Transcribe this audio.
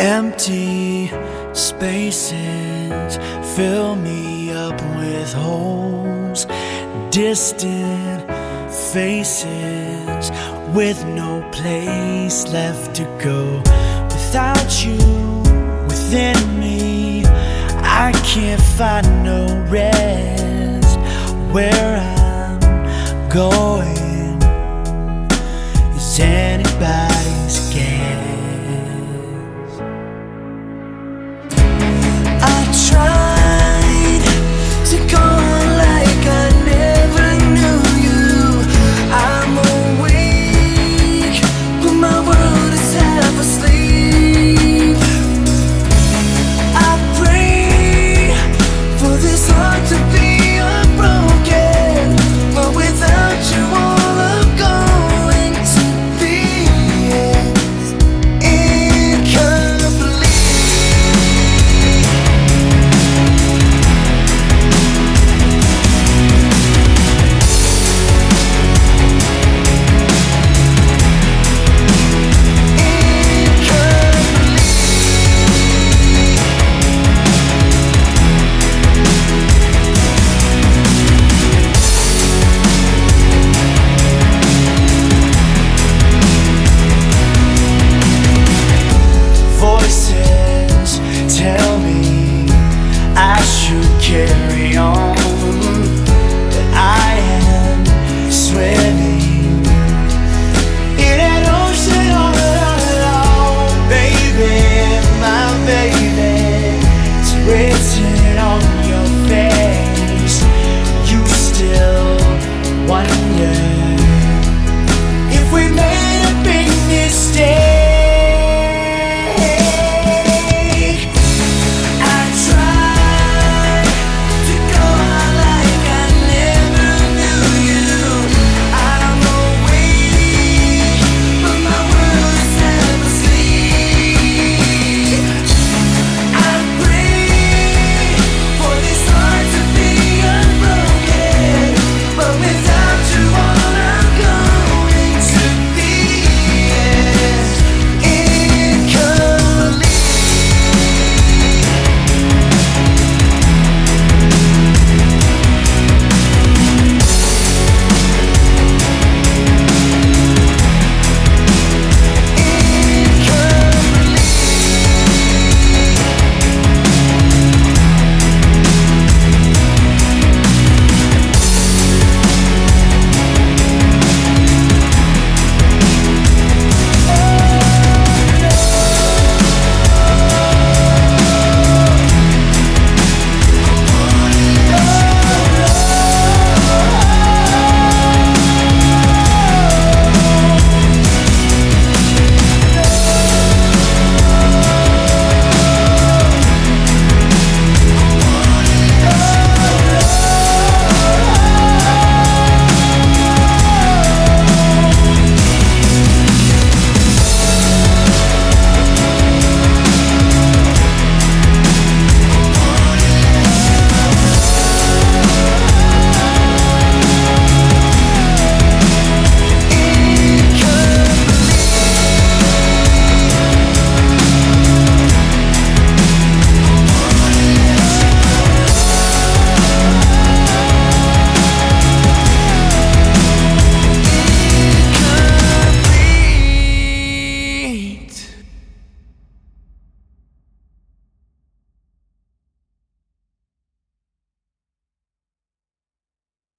Empty spaces fill me up with holes, distant faces with no place left to go. Without you within me, I can't find no rest. Where I'm going I should carry on But I am swimming In an ocean all alone Baby, my baby. It's written